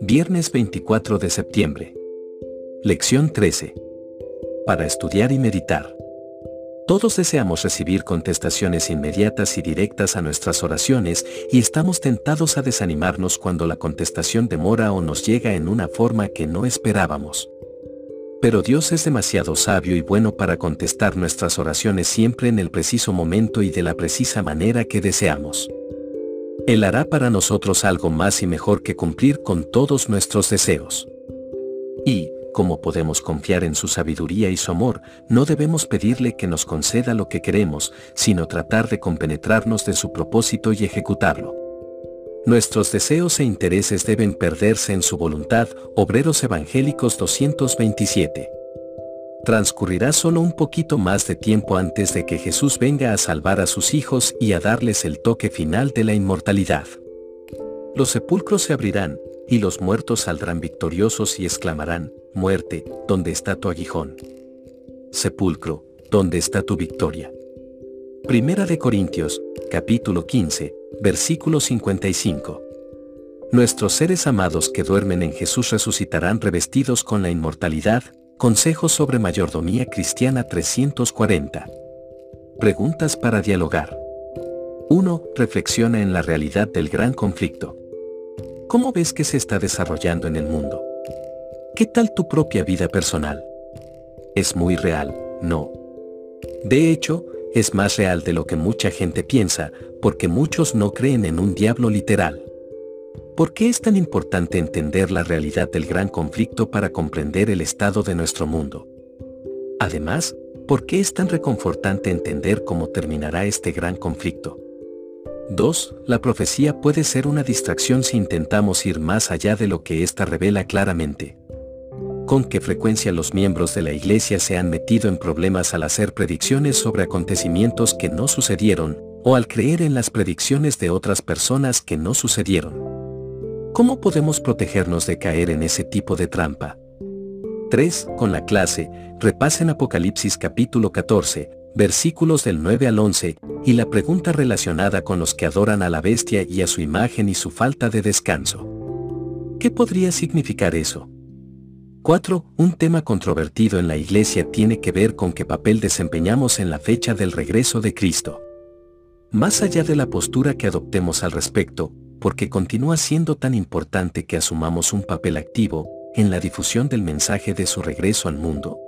Viernes 24 de septiembre. Lección 13. Para estudiar y meditar. Todos deseamos recibir contestaciones inmediatas y directas a nuestras oraciones y estamos tentados a desanimarnos cuando la contestación demora o nos llega en una forma que no esperábamos. Pero Dios es demasiado sabio y bueno para contestar nuestras oraciones siempre en el preciso momento y de la precisa manera que deseamos. Él hará para nosotros algo más y mejor que cumplir con todos nuestros deseos. Y, como podemos confiar en su sabiduría y su amor, no debemos pedirle que nos conceda lo que queremos, sino tratar de compenetrarnos de su propósito y ejecutarlo. Nuestros deseos e intereses deben perderse en su voluntad, Obreros Evangélicos 227 transcurrirá solo un poquito más de tiempo antes de que Jesús venga a salvar a sus hijos y a darles el toque final de la inmortalidad. Los sepulcros se abrirán, y los muertos saldrán victoriosos y exclamarán, muerte, ¿dónde está tu aguijón? Sepulcro, ¿dónde está tu victoria? Primera de Corintios, capítulo 15, versículo 55. Nuestros seres amados que duermen en Jesús resucitarán revestidos con la inmortalidad, Consejos sobre Mayordomía Cristiana 340. Preguntas para dialogar. 1. Reflexiona en la realidad del gran conflicto. ¿Cómo ves que se está desarrollando en el mundo? ¿Qué tal tu propia vida personal? ¿Es muy real? No. De hecho, es más real de lo que mucha gente piensa, porque muchos no creen en un diablo literal. ¿Por qué es tan importante entender la realidad del gran conflicto para comprender el estado de nuestro mundo? Además, ¿por qué es tan reconfortante entender cómo terminará este gran conflicto? 2. La profecía puede ser una distracción si intentamos ir más allá de lo que ésta revela claramente. ¿Con qué frecuencia los miembros de la Iglesia se han metido en problemas al hacer predicciones sobre acontecimientos que no sucedieron, o al creer en las predicciones de otras personas que no sucedieron? ¿Cómo podemos protegernos de caer en ese tipo de trampa? 3. Con la clase, repasen Apocalipsis capítulo 14, versículos del 9 al 11, y la pregunta relacionada con los que adoran a la bestia y a su imagen y su falta de descanso. ¿Qué podría significar eso? 4. Un tema controvertido en la iglesia tiene que ver con qué papel desempeñamos en la fecha del regreso de Cristo. Más allá de la postura que adoptemos al respecto, porque continúa siendo tan importante que asumamos un papel activo en la difusión del mensaje de su regreso al mundo,